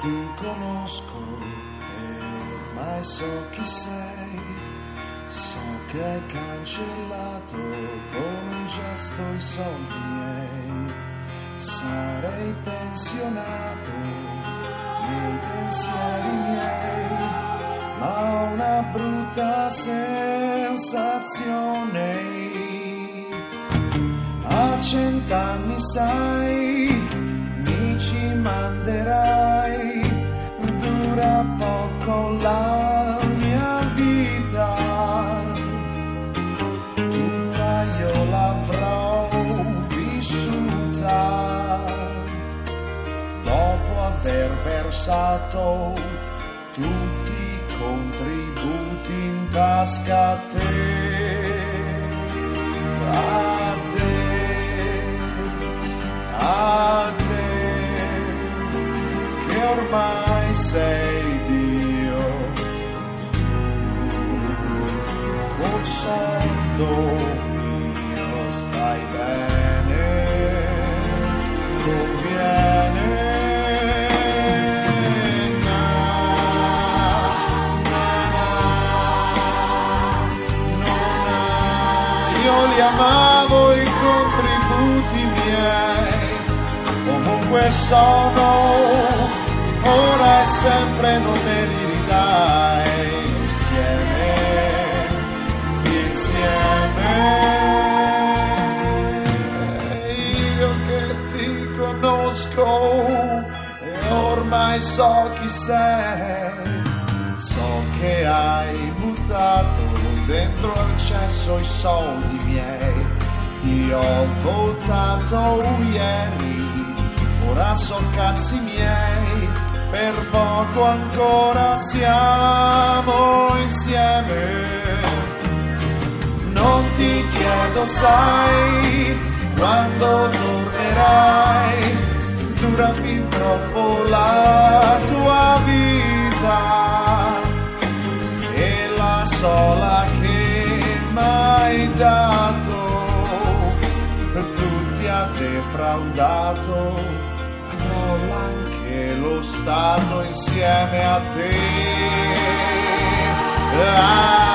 ti conosco e ormai so chi sei. So che hai cancellato con un gesto i soldi miei. Sarei pensionato nei pensieri miei, ma ho una brutta sensazione. A cent'anni sai, mi ci manderai, poco la mia vita, tutta io l'avrò vissuta, dopo aver versato tutti i contributi in tasca a te. A te, a te, che ormai sei sonno mio stai bene, conviene. Na, na, io li amavo i contributi miei, ovunque sono, ora e sempre non me li ridai insieme. Conosco e ormai so chi sei. So che hai buttato dentro al cesso i soldi miei. Ti ho votato ieri, ora so cazzi miei. Per poco ancora siamo insieme. Non ti chiedo, sai, quando tornerai, sola che m'hai dato, tu ti ha defraudato, crolla anche lo Stato insieme a te, a te, a